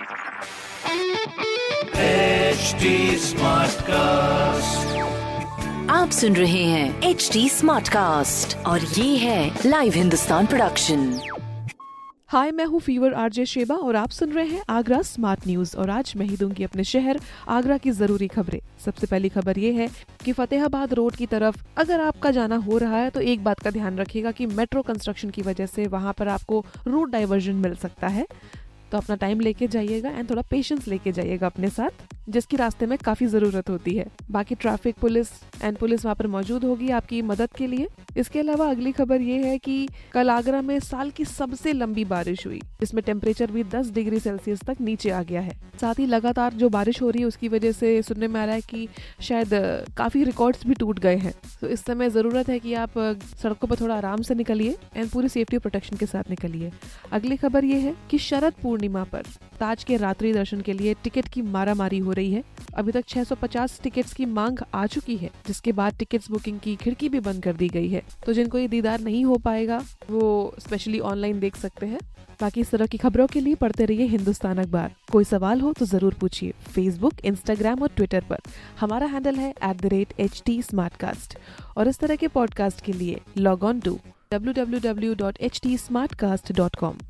HD Smartcast. आप सुन रहे हैं एच डी स्मार्ट कास्ट और ये है लाइव हिंदुस्तान प्रोडक्शन हाय मैं हूँ फीवर आरजे शेबा और आप सुन रहे हैं आगरा स्मार्ट न्यूज़ और आज मैं ही दूँगी अपने शहर आगरा की ज़रूरी खबरें। सबसे पहली खबर ये है कि फतेहाबाद रोड की तरफ़ अगर आपका जाना हो रहा है तो एक बात का ध्यान रखिएगा कि मेट्रो कंस्ट्रक्शन की वजह से वहाँ पर आपको रूट डाइवर्जन मिल सकता है। तो अपना टाइम लेके जाइएगा एंड थोड़ा पेशेंस लेके जाइएगा अपने साथ। जिसकी रास्ते में काफ़ी ज़रूरत होती है। बाकी ट्रैफ़िक पुलिस एंड पुलिस वहाँ पर मौजूद होगी आपकी मदद के लिए। इसके अलावा अगली खबर ये है कि कल आगरा में साल की सबसे लंबी बारिश हुई, जिसमें टेम्परेचर भी 10 डिग्री सेल्सियस तक नीचे आ गया है। साथ ही लगातार जो बारिश हो रही है, उसकी वजह से सुनने में आ रहा है कि शायद काफ़ी रिकॉर्ड्स भी टूट गए हैं। तो इस समय ज़रूरत है कि आप सड़कों पर थोड़ा आराम से निकलिए एंड पूरी सेफ्टी प्रोटेक्शन के साथ निकलिए। अगली खबर ये है कि शरद पूर्णिमा पर ताज के रात्रि दर्शन के लिए टिकट की मारामारी हो रही है। अभी तक 650 टिकट्स की मांग आ चुकी है, जिसके बाद टिकट्स बुकिंग की खिड़की भी बंद कर दी गई है। तो जिनको ये दीदार नहीं हो पाएगा, वो स्पेशली ऑनलाइन देख सकते हैं। बाकी इस तरह की खबरों के लिए पढ़ते रहिए हिंदुस्तान अखबार। कोई सवाल हो तो ज़रूर पूछिए फेसबुक इंस्टाग्राम और ट्विटर पर। हमारा हैंडल है एट और इस तरह के पॉडकास्ट के लिए लॉग ऑन टू www.htsmartcast.com